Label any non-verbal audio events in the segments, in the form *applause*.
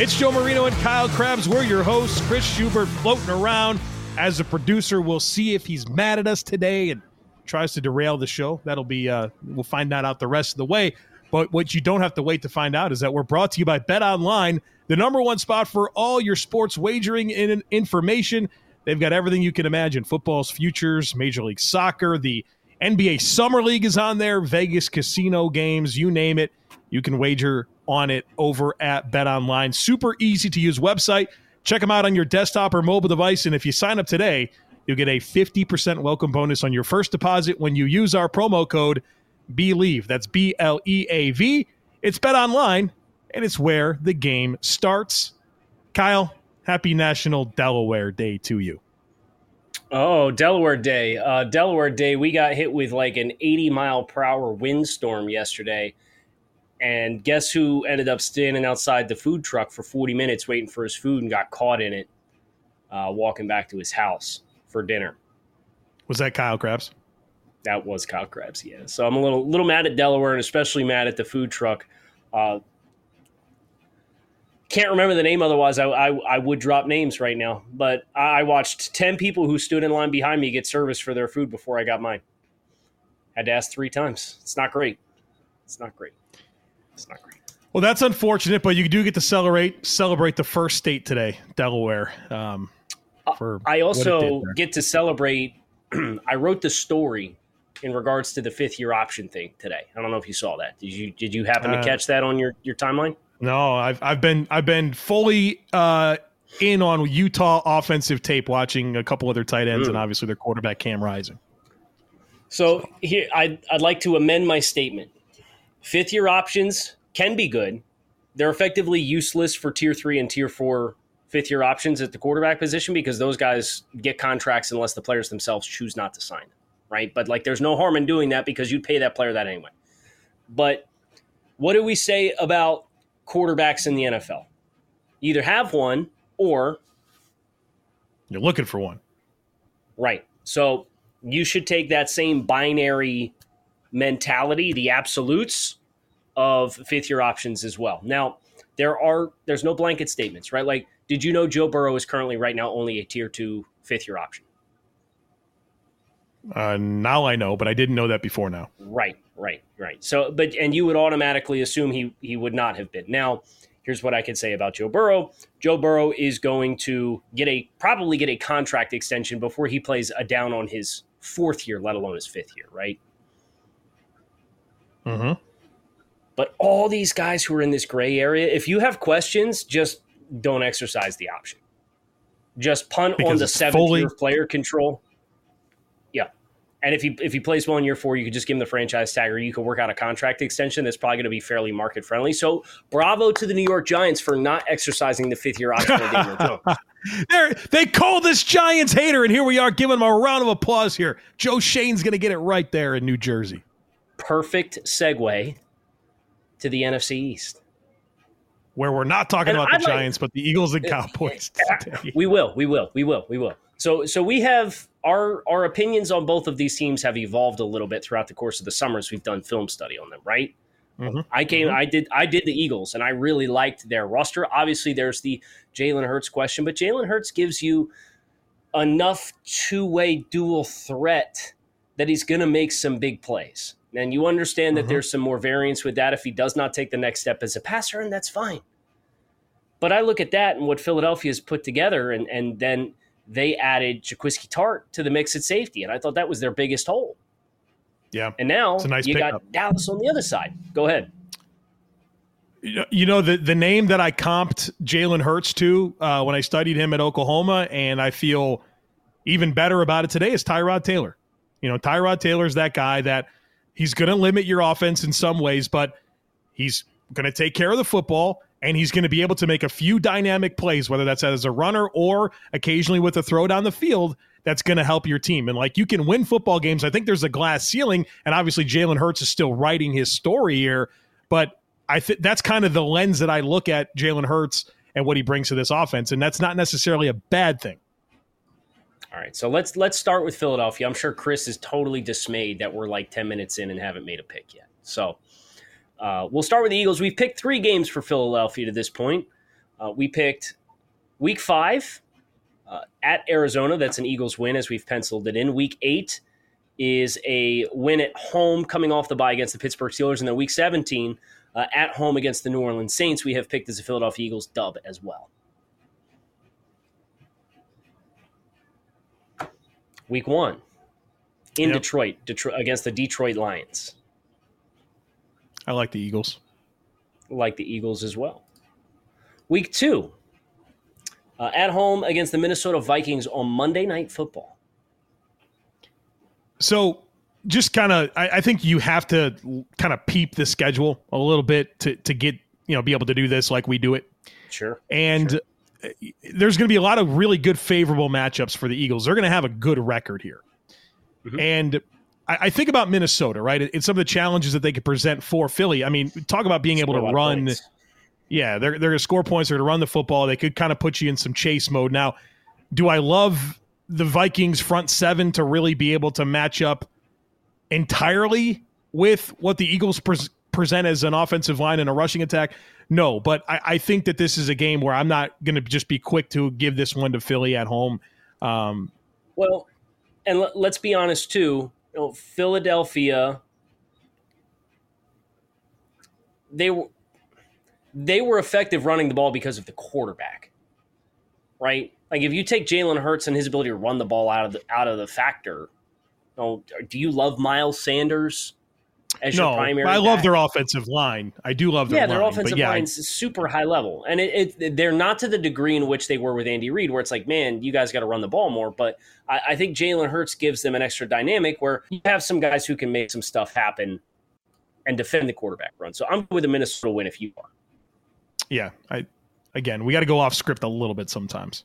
It's Joe Marino and Kyle Crabbs. We're your hosts. Chris Schubert floating around as a producer. We'll see if he's mad at us today and tries to derail the show. That'll be, uh, we'll find that out the rest of the way. But what you don't have to wait to find out is that we're brought to you by Bet Online, the number one spot for all your sports wagering and information. They've got everything you can imagine football's futures, Major League Soccer, the NBA Summer League is on there, Vegas casino games, you name it. You can wager on it over at Bet Online. Super easy to use website. Check them out on your desktop or mobile device. And if you sign up today, you'll get a 50% welcome bonus on your first deposit when you use our promo code BLEAV. That's B L E A V. It's Bet Online, and it's where the game starts. Kyle, happy National Delaware Day to you. Oh, Delaware Day. Uh, Delaware Day, we got hit with like an 80 mile per hour windstorm yesterday. And guess who ended up standing outside the food truck for 40 minutes waiting for his food and got caught in it uh, walking back to his house for dinner? Was that Kyle Crabbs? That was Kyle Crabbs, yeah. So I'm a little little mad at Delaware and especially mad at the food truck. Uh, can't remember the name otherwise I, I, I, would drop names right now but i watched 10 people who stood in line behind me get service for their food before i got mine had to ask three times it's not great it's not great it's not great well that's unfortunate but you do get to celebrate celebrate the first state today delaware um, for i also get to celebrate *clears throat* i wrote the story in regards to the fifth year option thing today i don't know if you saw that did you did you happen to uh, catch that on your your timeline no, I've I've been I've been fully uh, in on Utah offensive tape, watching a couple other tight ends, mm. and obviously their quarterback Cam Rising. So, so here, I'd I'd like to amend my statement. Fifth year options can be good. They're effectively useless for tier three and tier four fifth year options at the quarterback position because those guys get contracts unless the players themselves choose not to sign, right? But like, there's no harm in doing that because you'd pay that player that anyway. But what do we say about quarterbacks in the NFL. either have one or you're looking for one. Right. So you should take that same binary mentality, the absolutes of fifth year options as well. Now, there are there's no blanket statements, right? Like, did you know Joe Burrow is currently right now only a tier two fifth year option? Uh, now I know, but I didn't know that before now. Right, right, right. So, but and you would automatically assume he he would not have been. Now, here's what I can say about Joe Burrow. Joe Burrow is going to get a probably get a contract extension before he plays a down on his fourth year, let alone his fifth year, right? Mm-hmm. But all these guys who are in this gray area, if you have questions, just don't exercise the option. Just punt because on the seventh fully- year player control Yeah. and if he if he plays well in year four, you could just give him the franchise tag, or you could work out a contract extension that's probably going to be fairly market friendly. So, bravo to the New York Giants for not exercising the fifth year option *laughs* they call this Giants hater, and here we are giving him a round of applause here. Joe Shane's going to get it right there in New Jersey. Perfect segue to the NFC East. Where we're not talking and about I'd the Giants, like, but the Eagles and Cowboys. *laughs* Today. We will, we will, we will, we will. So, so we have our our opinions on both of these teams have evolved a little bit throughout the course of the summers. We've done film study on them, right? Mm-hmm. I came, mm-hmm. I did, I did the Eagles, and I really liked their roster. Obviously, there's the Jalen Hurts question, but Jalen Hurts gives you enough two way dual threat that he's going to make some big plays. And you understand that mm-hmm. there's some more variance with that if he does not take the next step as a passer, and that's fine. But I look at that and what Philadelphia has put together, and and then they added Jaquiski Tartt to the mix at safety, and I thought that was their biggest hole. Yeah, and now nice you got. Dallas on the other side. Go ahead. You know the the name that I comped Jalen Hurts to uh, when I studied him at Oklahoma, and I feel even better about it today is Tyrod Taylor. You know, Tyrod Taylor's that guy that he's going to limit your offense in some ways, but he's going to take care of the football and he's going to be able to make a few dynamic plays, whether that's as a runner or occasionally with a throw down the field. That's going to help your team. And like you can win football games. I think there's a glass ceiling, and obviously Jalen Hurts is still writing his story here. But I think that's kind of the lens that I look at Jalen Hurts and what he brings to this offense, and that's not necessarily a bad thing. All right, so let's let's start with Philadelphia. I'm sure Chris is totally dismayed that we're like 10 minutes in and haven't made a pick yet. So uh, we'll start with the Eagles. We've picked three games for Philadelphia to this point. Uh, we picked Week Five uh, at Arizona. That's an Eagles win, as we've penciled it in. Week Eight is a win at home, coming off the bye against the Pittsburgh Steelers, and then Week 17 uh, at home against the New Orleans Saints. We have picked as a Philadelphia Eagles dub as well. Week one in yep. Detroit, Detroit against the Detroit Lions. I like the Eagles. Like the Eagles as well. Week two, uh, at home against the Minnesota Vikings on Monday Night Football. So, just kind of, I, I, think you have to kind of peep the schedule a little bit to to get you know be able to do this like we do it. Sure. And sure. There's going to be a lot of really good favorable matchups for the Eagles. They're going to have a good record here, mm-hmm. and I, I, think about Minnesota, right? It's some of the challenges that they could present for Philly. I mean, talk about being able to run. Points. Yeah, they're they're going to score points. They're going to run the football. They could kind of put you in some chase mode. Now, do I love the Vikings front seven to really be able to match up entirely with what the Eagles pre- present as an offensive line and a rushing attack? No, but I, I think that this is a game where I'm not going to just be quick to give this one to Philly at home. Um, well, and l- let's be honest too you know, Philadelphia, they were they were effective running the ball because of the quarterback, right? Like if you take Jalen Hurts and his ability to run the ball out of the out of the factor, you know, do you love Miles Sanders? As no, your primary. I love their offensive line. I do love their yeah, line, their offensive yeah, line's I, super high level, and it, it, they're not to the degree in which they were with Andy Reid, where it's like, man, you guys got to run the ball more. But I, I think Jalen Hurts gives them an extra dynamic where you have some guys who can make some stuff happen and defend the quarterback run. So I'm with a Minnesota win if you are. Yeah, I again, we got to go off script a little bit sometimes.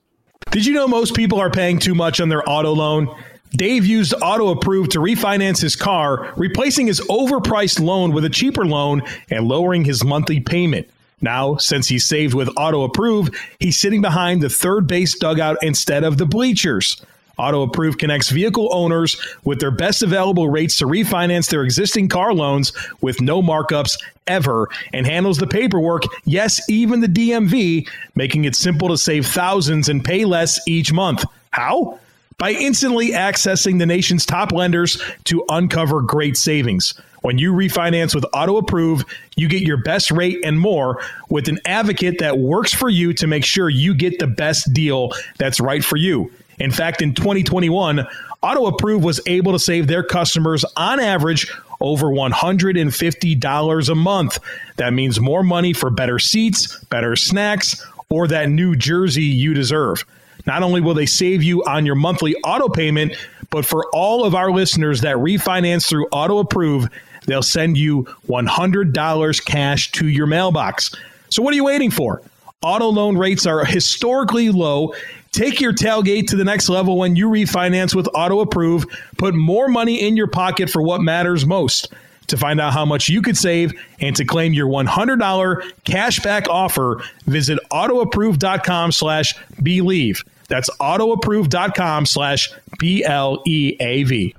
Did you know most people are paying too much on their auto loan? Dave used Auto Approve to refinance his car, replacing his overpriced loan with a cheaper loan and lowering his monthly payment. Now, since he saved with Auto Approve, he's sitting behind the third base dugout instead of the bleachers. Auto Approve connects vehicle owners with their best available rates to refinance their existing car loans with no markups ever and handles the paperwork, yes, even the DMV, making it simple to save thousands and pay less each month. How? By instantly accessing the nation's top lenders to uncover great savings. When you refinance with Auto Approve, you get your best rate and more with an advocate that works for you to make sure you get the best deal that's right for you. In fact, in 2021, Auto Approve was able to save their customers on average over $150 a month. That means more money for better seats, better snacks, or that new jersey you deserve. Not only will they save you on your monthly auto payment, but for all of our listeners that refinance through Auto Approve, they'll send you $100 cash to your mailbox. So what are you waiting for? Auto loan rates are historically low. Take your tailgate to the next level when you refinance with Auto Approve. Put more money in your pocket for what matters most. To find out how much you could save and to claim your $100 cashback offer, visit autoapprove.com slash bleav. That's autoapprove.com slash B L E A V.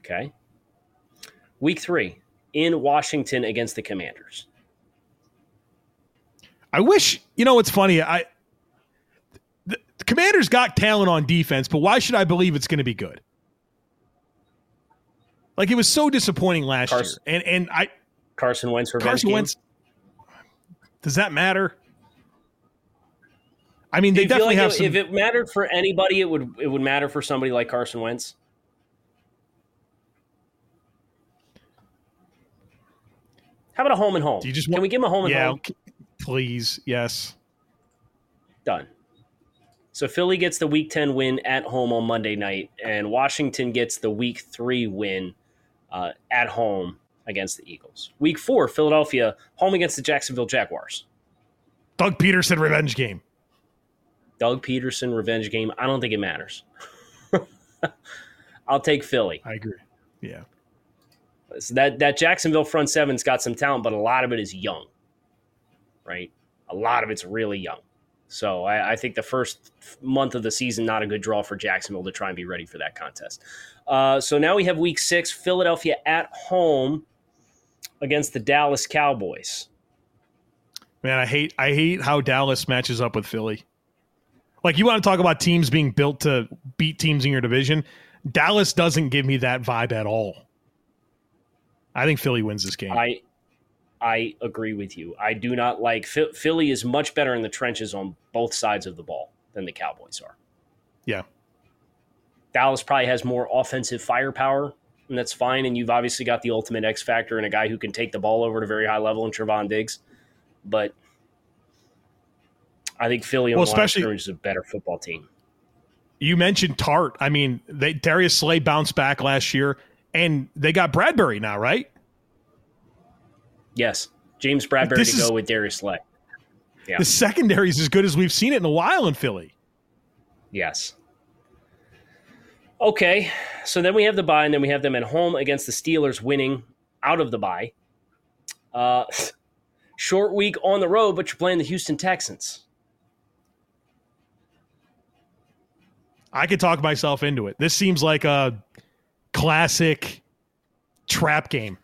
Okay. Week three in Washington against the Commanders. I wish, you know, what's funny. I, the, the Commanders got talent on defense, but why should I believe it's going to be good? Like it was so disappointing last Carson, year, and and I Carson Wentz Carson game? Wentz. Does that matter? I mean, they definitely like have. It, some... If it mattered for anybody, it would it would matter for somebody like Carson Wentz. How about a home and home? Do you just want... Can we give him a home and yeah, home? Please, yes. Done. So Philly gets the Week Ten win at home on Monday night, and Washington gets the Week Three win uh, at home against the Eagles. Week four, Philadelphia home against the Jacksonville Jaguars. Doug Pederson revenge game. Doug Pederson revenge game. I don't think it matters. *laughs* I'll take Philly. I agree. Yeah. So that that Jacksonville front seven's got some talent, but a lot of it is young. Right? A lot of it's really young. So I, I, think the first month of the season not a good draw for Jacksonville to try and be ready for that contest. Uh, so now we have Week Six, Philadelphia at home against the Dallas Cowboys. Man, I hate I hate how Dallas matches up with Philly. Like you want to talk about teams being built to beat teams in your division. Dallas doesn't give me that vibe at all. I think Philly wins this game. I I agree with you. I do not like Philly is much better in the trenches on both sides of the ball than the Cowboys are. Yeah. Dallas probably has more offensive firepower, and that's fine. And you've obviously got the ultimate X factor and a guy who can take the ball over to a very high level in Trevon Diggs. But I think Philly on well, especially, is a better football team. You mentioned Tartt. I mean, they Darius Slay bounced back last year, and they got Bradberry now, right? Yes, James Bradberry this to is, go with Darius Slay. Yeah. The secondary is as good as we've seen it in a while in Philly. Yes. Okay, so then we have the bye, and then we have them at home against the Steelers, winning out of the bye. Uh, *laughs* short week on the road, but you're playing the Houston Texans. I could talk myself into it. This seems like a classic trap game.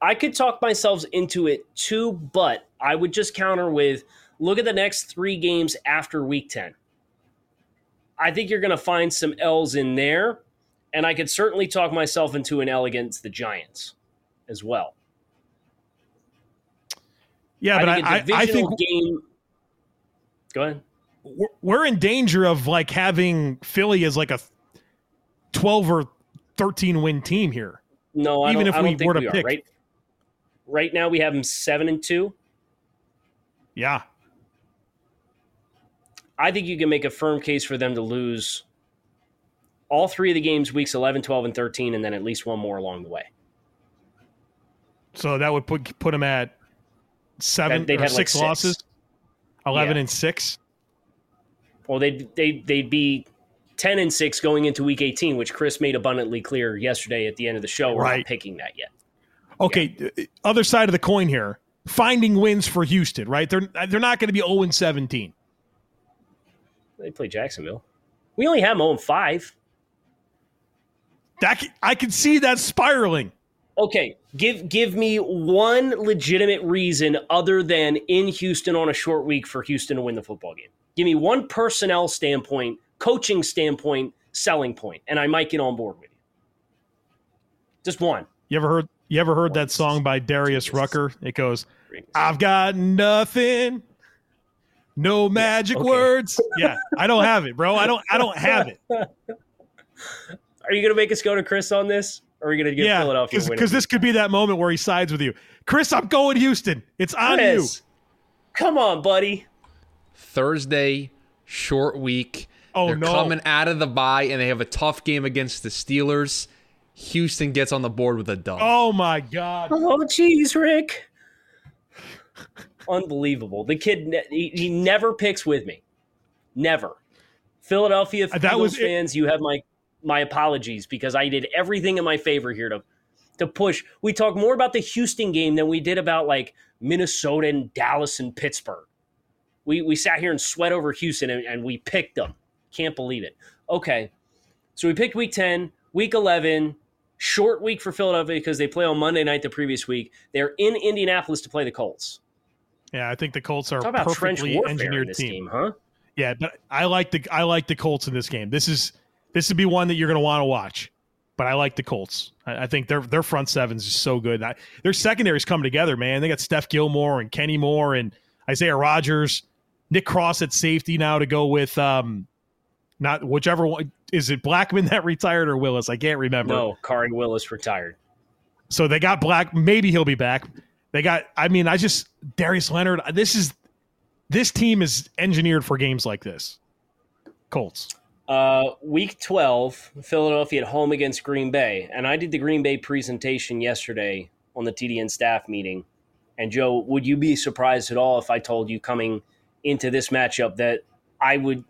I could talk myself into it too, but I would just counter with look at the next three games after week 10. I think you're going to find some L's in there, and I could certainly talk myself into an L against the Giants as well. Yeah, but I, I, I think game. Go ahead. We're in danger of like having Philly as like a twelve or thirteen win team here. No, even if we were to we pick. Are, right? Right now we have them seven and two. Yeah. I think you can make a firm case for them to lose all three of the games weeks 11, 12, and 13, and then at least one more along the way. So that would put put them at seven they'd or six, like losses, six. 11 yeah. and six. Well, they'd, they, they'd be 10 and 6 going into week 18, which Chris made abundantly clear yesterday at the end of the show. We're right. not picking that yet. Okay, yeah. Uh, other side of the coin here. Finding wins for Houston, right? They're they're not going to be 0 and 17. They play Jacksonville. We only have them 0 and 5. That I can see that spiraling. Okay, give give me one legitimate reason other than in Houston on a short week for Houston to win the football game. Give me one personnel standpoint, coaching standpoint, selling point, and I might get on board with you. Just one. You ever heard you ever heard that song by Darius Rucker? It goes, I've got nothing. No magic okay. words. Yeah, I don't have it, bro. I don't I don't have it. *laughs* Are you gonna make us go to Chris on this? Or are we gonna get Philadelphia? yeah, Philadelphia? Because this could be that moment where he sides with you. Chris, I'm going Houston. It's on Chris, you. Come on, buddy. Thursday, short week. Oh They're no. coming out of the bye and they have a tough game against the Steelers. Houston gets on the board with a dub. Oh my god. Oh jeez, Rick. Unbelievable. The kid he, he, never picks with me. Never. Philadelphia uh, that was fans, it. you have my my apologies because I did everything in my favor here to to push. We talk more about the Houston game than we did about like Minnesota and Dallas and Pittsburgh. We we sat here and sweat over Houston and, and we picked them. Can't believe it. Okay. So we picked week 10, week 11, Short week for Philadelphia because they play on Monday night the previous week. They're in Indianapolis to play the Colts. Yeah, I think the Colts are a perfectly engineered team, game, huh? Yeah, but I like the I like the Colts in this game. This is this would be one that you're going to want to watch. But I like the Colts. I, I, think their their front sevens is so good. I, their secondaries come together, man. They got Steph Gilmore and Kenny Moore and Isaiah Rodgers, Nick Cross at safety now to go with um, not whichever one is it Blackmon that *laughs* retired or Willis? I can't remember. No, Khari Willis retired. So they got Black. Maybe he'll be back. They got. I mean, I just Darius Leonard. This is this team is engineered for games like this. Colts. Uh, week 12, Philadelphia at home against Green Bay. And I did the Green Bay presentation yesterday on the TDN staff meeting. And Joe, would you be surprised at all if I told you coming into this matchup that I would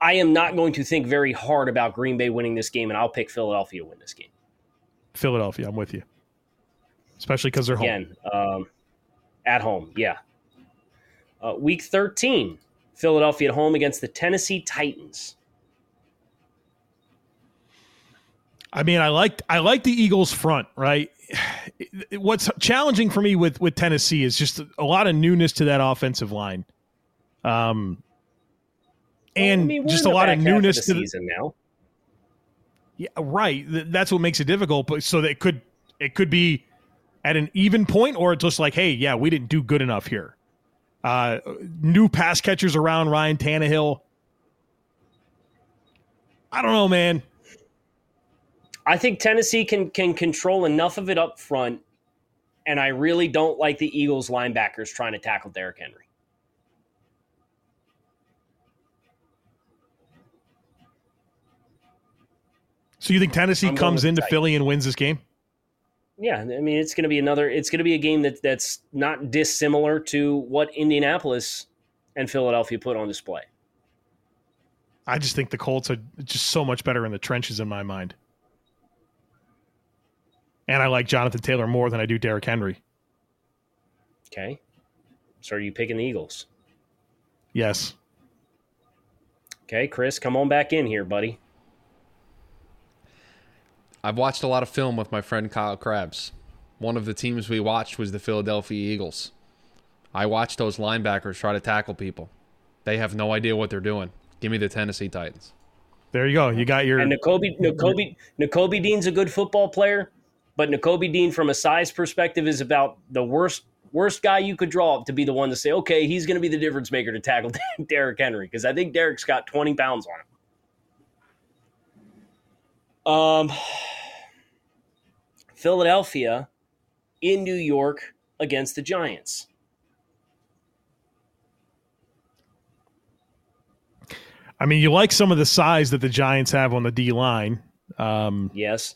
I am not going to think very hard about Green Bay winning this game and I'll pick Philadelphia to win this game. Philadelphia, I'm with you. Especially because they're Again, home. Um, at home, yeah. Uh, week 13, Philadelphia at home against the Tennessee Titans. I mean, I like I like the Eagles front, right? *sighs* What's challenging for me with with Tennessee is just a lot of newness to that offensive line, um, and well, I mean, just a lot of newness to the season now. Yeah, right. That's what makes it difficult. But so that it could it could be at an even point, or it's just like, hey, yeah, we didn't do good enough here. Uh, new pass catchers around Ryan Tannehill. I don't know, man. I think Tennessee can can control enough of it up front, and I really don't like the Eagles linebackers trying to tackle Derrick Henry. So you think Tennessee I'm comes into Philly and wins this game? Yeah, I mean it's going to be another. It's going to be a game that that's not dissimilar to what Indianapolis and Philadelphia put on display. I just think the Colts are just so much better in the trenches in my mind. And I like Jonathan Taylor more than I do Derrick Henry. Okay. So are you picking the Eagles? Yes. Okay, Chris, come on back in here, buddy. I've watched a lot of film with my friend Kyle Crabbs. One of the teams we watched was the Philadelphia Eagles. I watched those linebackers try to tackle people. They have no idea what they're doing. Give me the Tennessee Titans. There you go. You got your and Nakobe Nakobe Nakobe Dean's a good football player. But Nakobe Dean, from a size perspective, is about the worst worst guy you could draw up to be the one to say, okay, he's going to be the difference maker to tackle *laughs* Derrick Henry because I think Derrick's got 20 pounds on him. Um, Philadelphia in New York against the Giants. I mean, you like some of the size that the Giants have on the D line. Um, yes,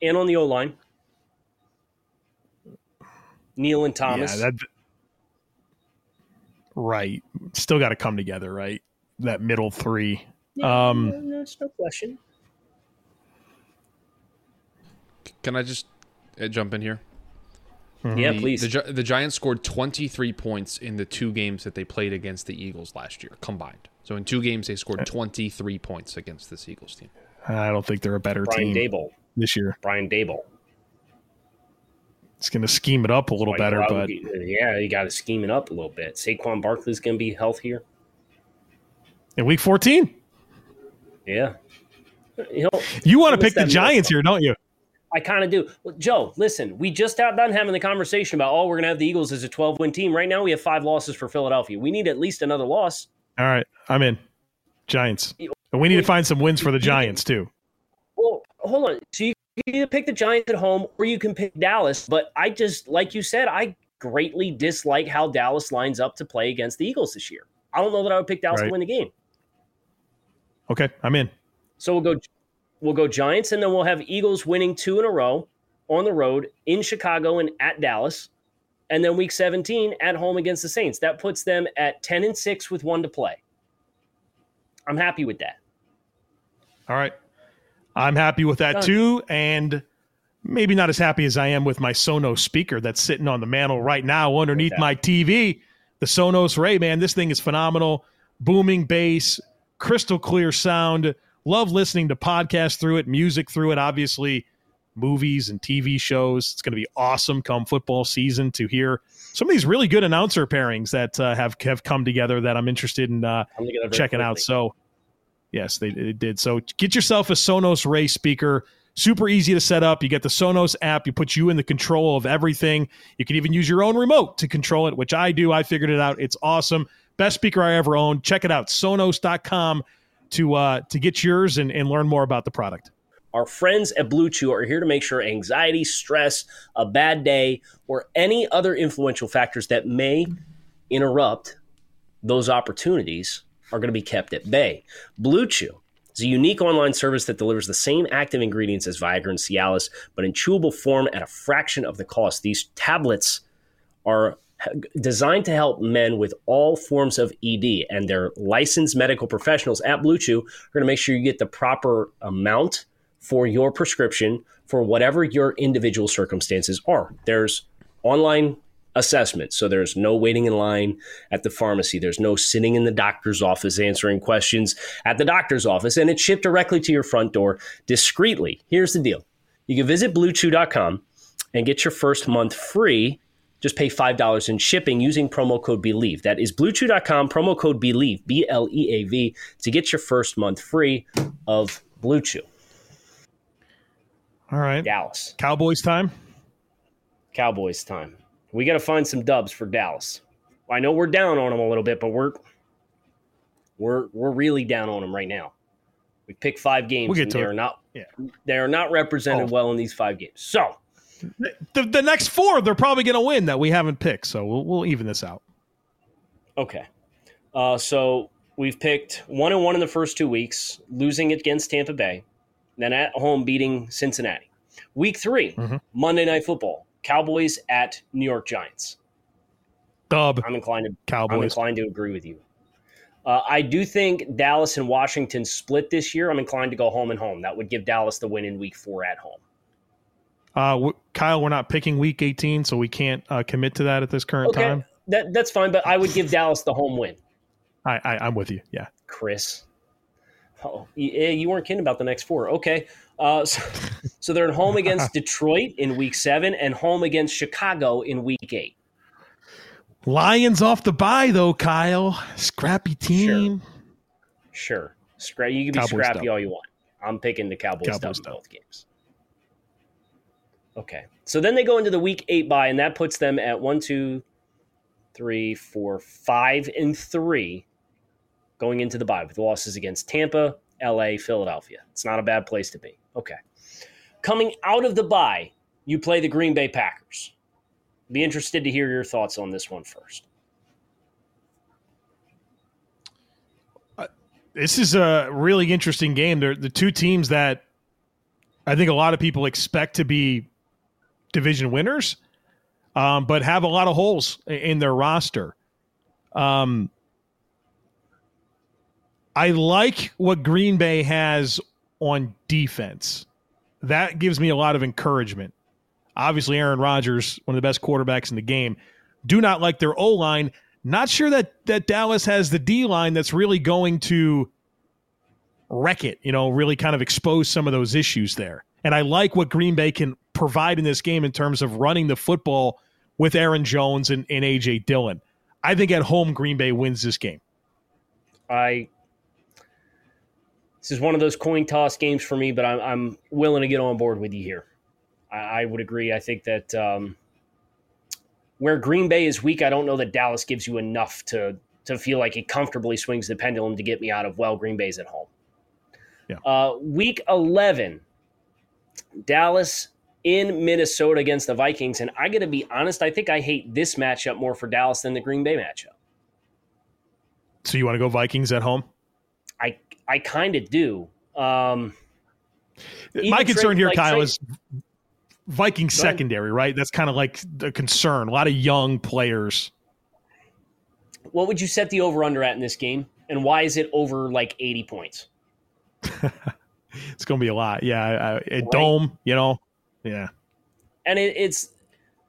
and on the O line. Neal and Thomas. Yeah, that, right. Still got to come together, right? That middle three. Yeah, um, no, no, no question. Can I just jump in here? Mm-hmm. Yeah, please. The, the, the Giants scored 23 points in the two games that they played against the Eagles last year combined. So in two games, they scored 23 points against this Eagles team. I don't think they're a better Brian team Daboll. this year. Brian Daboll. It's going to scheme it up a little better, but yeah, you got to scheme it up a little bit. Saquon Barkley's going to be healthier in Week 14. Yeah, He'll, you want to pick the Giants here, don't you? I kind of do. Well, Joe, listen, we just got done having the conversation about, oh, we're going to have the Eagles as a 12 win team. Right now, we have five losses for Philadelphia. We need at least another loss. All right. I'm in. Giants. And we need to find some wins for the Giants, too. Well, hold on. So you can pick the Giants at home or you can pick Dallas. But I just, like you said, I greatly dislike how Dallas lines up to play against the Eagles this year. I don't know that I would pick Dallas right. to win the game. Okay, I'm in. So we'll go we'll go Giants and then we'll have Eagles winning two in a row on the road in Chicago and at Dallas. And then week 17 at home against the Saints. That puts them at 10 and 6 with one to play. I'm happy with that. All right. I'm happy with that too. And maybe not as happy as I am with my Sonos speaker that's sitting on the mantle right now underneath my TV. The Sonos Ray, man, this thing is phenomenal. Booming bass, crystal clear sound. Love listening to podcasts through it, music through it, obviously, movies and TV shows. It's going to be awesome come football season to hear some of these really good announcer pairings that uh, have have come together that I'm interested in uh, checking out. So Yes, they, they did. So get yourself a Sonos Ray speaker. Super easy to set up. You get the Sonos app. You put you in the control of everything. You can even use your own remote to control it, which I do. I figured it out. It's awesome. Best speaker I ever owned. Check it out. Sonos.com to uh, to get yours and, and learn more about the product. Our friends at Blue Chew are here to make sure anxiety, stress, a bad day, or any other influential factors that may interrupt those opportunities are going to be kept at bay. Blue Chew is a unique online service that delivers the same active ingredients as Viagra and Cialis, but in chewable form at a fraction of the cost. These tablets are designed to help men with all forms of ED, and their licensed medical professionals at Blue Chew are going to make sure you get the proper amount for your prescription for whatever your individual circumstances are. There's online assessment. So there's no waiting in line at the pharmacy. There's no sitting in the doctor's office answering questions at the doctor's office. And it's shipped directly to your front door discreetly. Here's the deal you can visit bluechew.com and get your first month free just pay $5 in shipping using promo code BLEAV. That is bluechew.com, promo code BELIEVE, B L E A V, to get your first month free of Blue Chew. All right. Dallas. Cowboys time. Cowboys time. We got to find some dubs for Dallas. I know we're down on them a little bit, but we're we're we're really down on them right now. We picked five games We'll get and to they it. are not Yeah. they are not represented Oh. well in these five games. So The, the next four, they're probably going to win that we haven't picked. So we'll, we'll even this out. Okay. Uh, so we've picked one and one in the first two weeks, losing against Tampa Bay, then at home beating Cincinnati. Week 3 Mhm. Monday Night Football, Cowboys at New York Giants. Dub I'm inclined to Cowboys. I'm inclined to agree with you. Uh, I do think Dallas and Washington split this year. I'm inclined to go home and home. That would give Dallas the win in Week Four at home. Uh, Kyle, we're not picking week 18, so we can't uh, commit to that at this current Okay, time. that that's fine, but I would give Dallas the home win. I, I, I'm with you. Yeah. Chris. Oh, you, eh, you weren't kidding about the next four. Okay. Uh, so, *laughs* so they're at home against *laughs* Detroit in week seven and home against Chicago in week eight. Lions off the bye, though, Kyle. Scrappy team. Sure. sure. Scra- you can be Cowboys scrappy dub. all you want. I'm picking the Cowboys, Cowboys dub in both games. Okay. So then they go into the week eight bye, and that puts them at one, two, three, four, five, and three going into the bye with losses against Tampa, LA, Philadelphia. It's not a bad place to be. Okay. Coming out of the bye, you play the Green Bay Packers. Be interested to hear your thoughts on this one first. Uh, this is a really interesting game. They're the two teams that I think a lot of people expect to be division winners, um, but have a lot of holes in their roster. Um, I like what Green Bay has on defense. That gives me a lot of encouragement. Obviously, Aaron Rodgers, one of the best quarterbacks in the game. Do not like their O line. Not sure that that Dallas has the D line that's really going to wreck it. You know, really kind of expose some of those issues there. And I like what Green Bay can provide in this game in terms of running the football with Aaron Jones and, and AJ Dillon. I think at home Green Bay wins this game. I this is one of those coin toss games for me, but I'm, I'm willing to get on board with you here. I, I would agree. I think that um, where Green Bay is weak, I don't know that Dallas gives you enough to to feel like it comfortably swings the pendulum to get me out of well, Green Bay's at home. Yeah. Uh, week eleven, Dallas in Minnesota against the Vikings, and I got to be honest, I think I hate this matchup more for Dallas than the Green Bay matchup. So you want to go Vikings at home? I I kind of do. Um, My concern here, like Kyle, is ahead. secondary, right? That's kind of like the concern. A lot of young players. what would you set the over under at in this game, and why is it over like eighty points? *laughs* It's going to be a lot. Yeah. Uh, a dome, you know? Yeah. And it, it's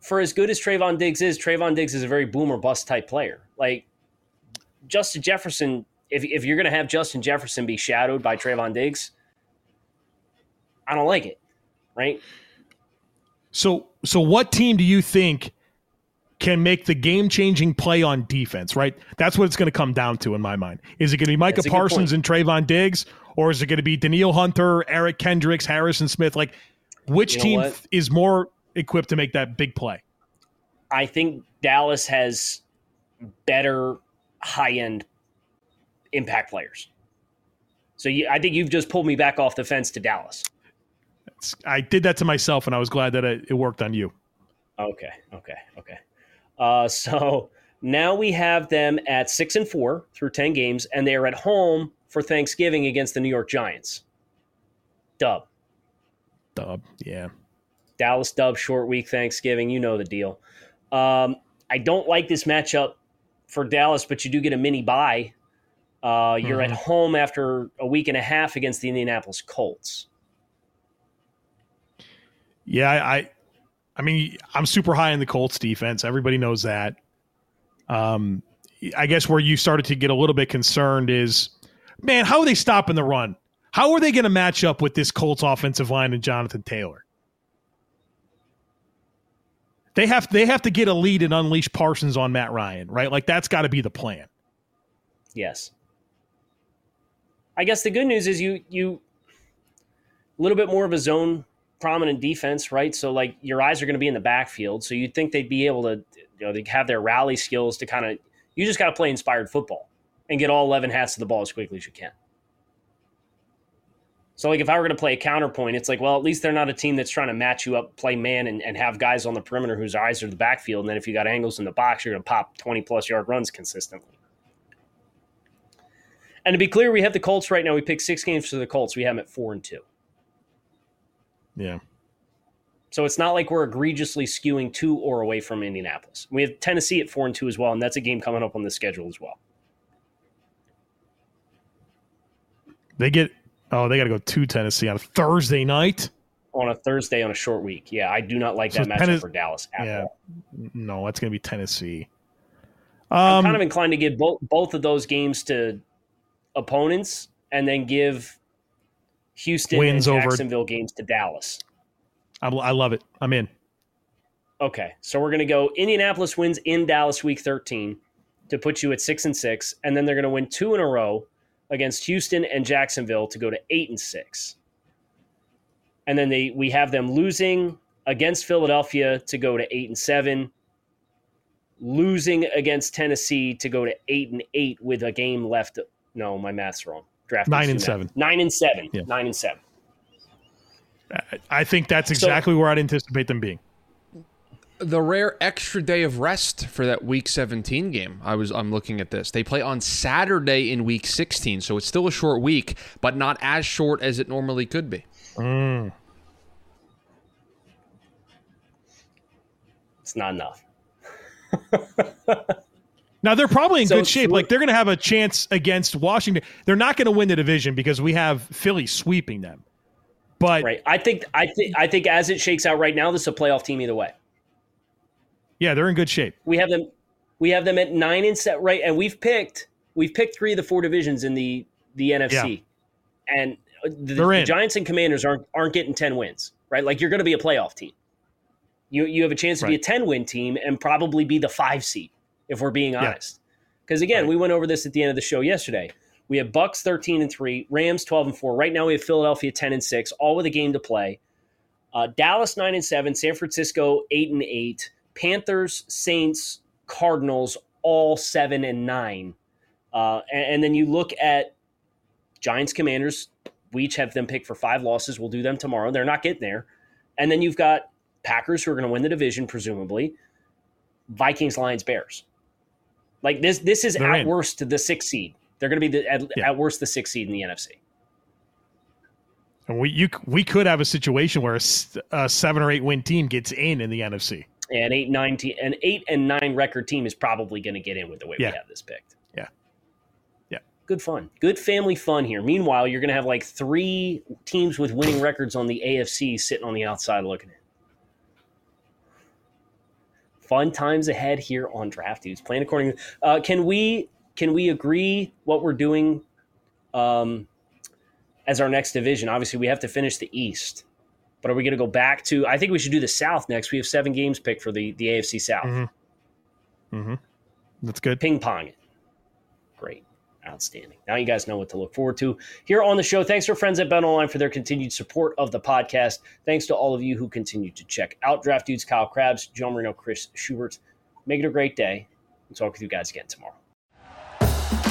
for as good as Trevon Diggs is. Trevon Diggs is a very boomer bust type player. Like Justin Jefferson, if if you're going to have Justin Jefferson be shadowed by Trevon Diggs, I don't like it. Right? So, so what team do you think can make the game-changing play on defense? Right, that's what it's going to come down to in my mind. Is it going to be Micah Parsons and Trevon Diggs, or is it going to be Danielle Hunter, Eric Kendricks, Harrison Smith? Like, which You team is more equipped to make that big play? I think Dallas has better high end impact players. So you, I think you've just pulled me back off the fence to Dallas. It's, I did that to myself, and I was glad that it, it worked on you. Okay, okay, okay. Uh, *laughs* so now we have them at six and four through ten games, and they are at home for Thanksgiving against the New York Giants. Dub. Dub. Yeah. Dallas dub short week Thanksgiving. You know the deal. Um, I don't like this matchup for Dallas, but you do get a mini bye. Uh, you're mm-hmm. at home after a week and a half against the Indianapolis Colts. Yeah, I, I mean, I'm super high in the Colts defense. Everybody knows that. Um, I guess where you started to get a little bit concerned is, man, how are they stopping the run? How are they going to match up with this Colts offensive line and Jonathan Taylor? They have they have to get a lead and unleash Parsons on Matt Ryan, right? Like that's got to be the plan. Yes. I guess the good news is you you a little bit more of a zone prominent defense, right? So like your eyes are going to be in the backfield, so you'd think they'd be able to you know they have their rally skills to kind of you just got to play inspired football and get all 11 hats to the ball as quickly as you can. So, like, if I were going to play a counterpoint, it's like, well, at least they're not a team that's trying to match you up, play man, and, and have guys on the perimeter whose eyes are the backfield. And then if you got angles in the box, you're going to pop 20 plus yard runs consistently. And to be clear, we have the Colts right now. We picked six games for the Colts. We have them at four and two. Yeah. So it's not like we're egregiously skewing to or away from Indianapolis. We have Tennessee at four and two as well, and that's a game coming up on the schedule as well. They get Oh, they got to go to Tennessee on a Thursday night. On a Thursday on a short week. Yeah, I do not like so that matchup Tennis- for Dallas yeah. All. No, it's going to be Tennessee. Um, I'm kind of inclined to give both both of those games to opponents, and then give Houston wins and Jacksonville over. games to Dallas. I, I love it. I'm in. Okay, so we're going to go Indianapolis wins in Dallas week 13 to put you at six and six, and then they're going to win two in a row against Houston and Jacksonville to go to eight and six. And then they we have them losing against Philadelphia to go to eight and seven, losing against Tennessee to go to eight and eight with a game left. No, my math's wrong. Draft nine and seven. Nine and seven. Yeah. Nine and seven. I think that's exactly so, where I'd anticipate them being the rare extra day of rest for that week 17 game. I was I'm looking at this. They play on Saturday in week 16, so it's still a short week, but not as short as it normally could be. Mm. It's not enough. *laughs* now they're probably in so, good shape. Like they're going to have a chance against Washington. They're not going to win the division because we have Philly sweeping them. But right, I think I think I think as it shakes out right now, this is a playoff team either way. Yeah, they're in good shape. We have them. We have them at nine and set right, and we've picked we've picked three of the four divisions in the the NFC, yeah. and the, the Giants and Commanders aren't aren't getting ten wins, right? Like you're going to be a playoff team. You you have a chance to right. be a ten win team and probably be the five seed if we're being honest. Because yeah. again, right. we went over this at the end of the show yesterday. We have Bucks thirteen and three, Rams twelve and four. Right now we have Philadelphia ten and six, all with a game to play. Uh, Dallas nine and seven, San Francisco eight and eight. Panthers, Saints, Cardinals, all seven and nine. Uh, and, and, then you look at Giants, Commanders. We each have them picked for five losses. We'll do them tomorrow. They're not getting there. And then you've got Packers who are going to win the division, presumably. Vikings, Lions, Bears. Like this, this is They're at in. worst the sixth seed. They're going to be the, at, yeah. at worst the sixth seed in the NFC. And we you we could have a situation where a, a seven or eight win team gets in in the NFC an eight nine te- an eight and nine record team is probably going to get in with the way yeah. we have this picked. Yeah, yeah, good fun, good family fun here. Meanwhile, you're going to have like three teams with winning records on the AFC sitting on the outside looking in. Fun times ahead here on Draft Dudes. Playing according. Uh, can we can we agree what we're doing um, as our next division? Obviously, we have to finish the East. But are we going to go back to? I think we should do the South next. We have seven games picked for the the AFC South. Mm-hmm. mm-hmm. That's good. Ping pong it. Great. Outstanding. Now you guys know what to look forward to here on the show. Thanks to our friends at Bet Online for their continued support of the podcast. Thanks to all of you who continue to check out Draft Dudes, Kyle Crabbs, Joe Marino, Chris Schubert. Make it a great day. We'll talk with you guys again tomorrow.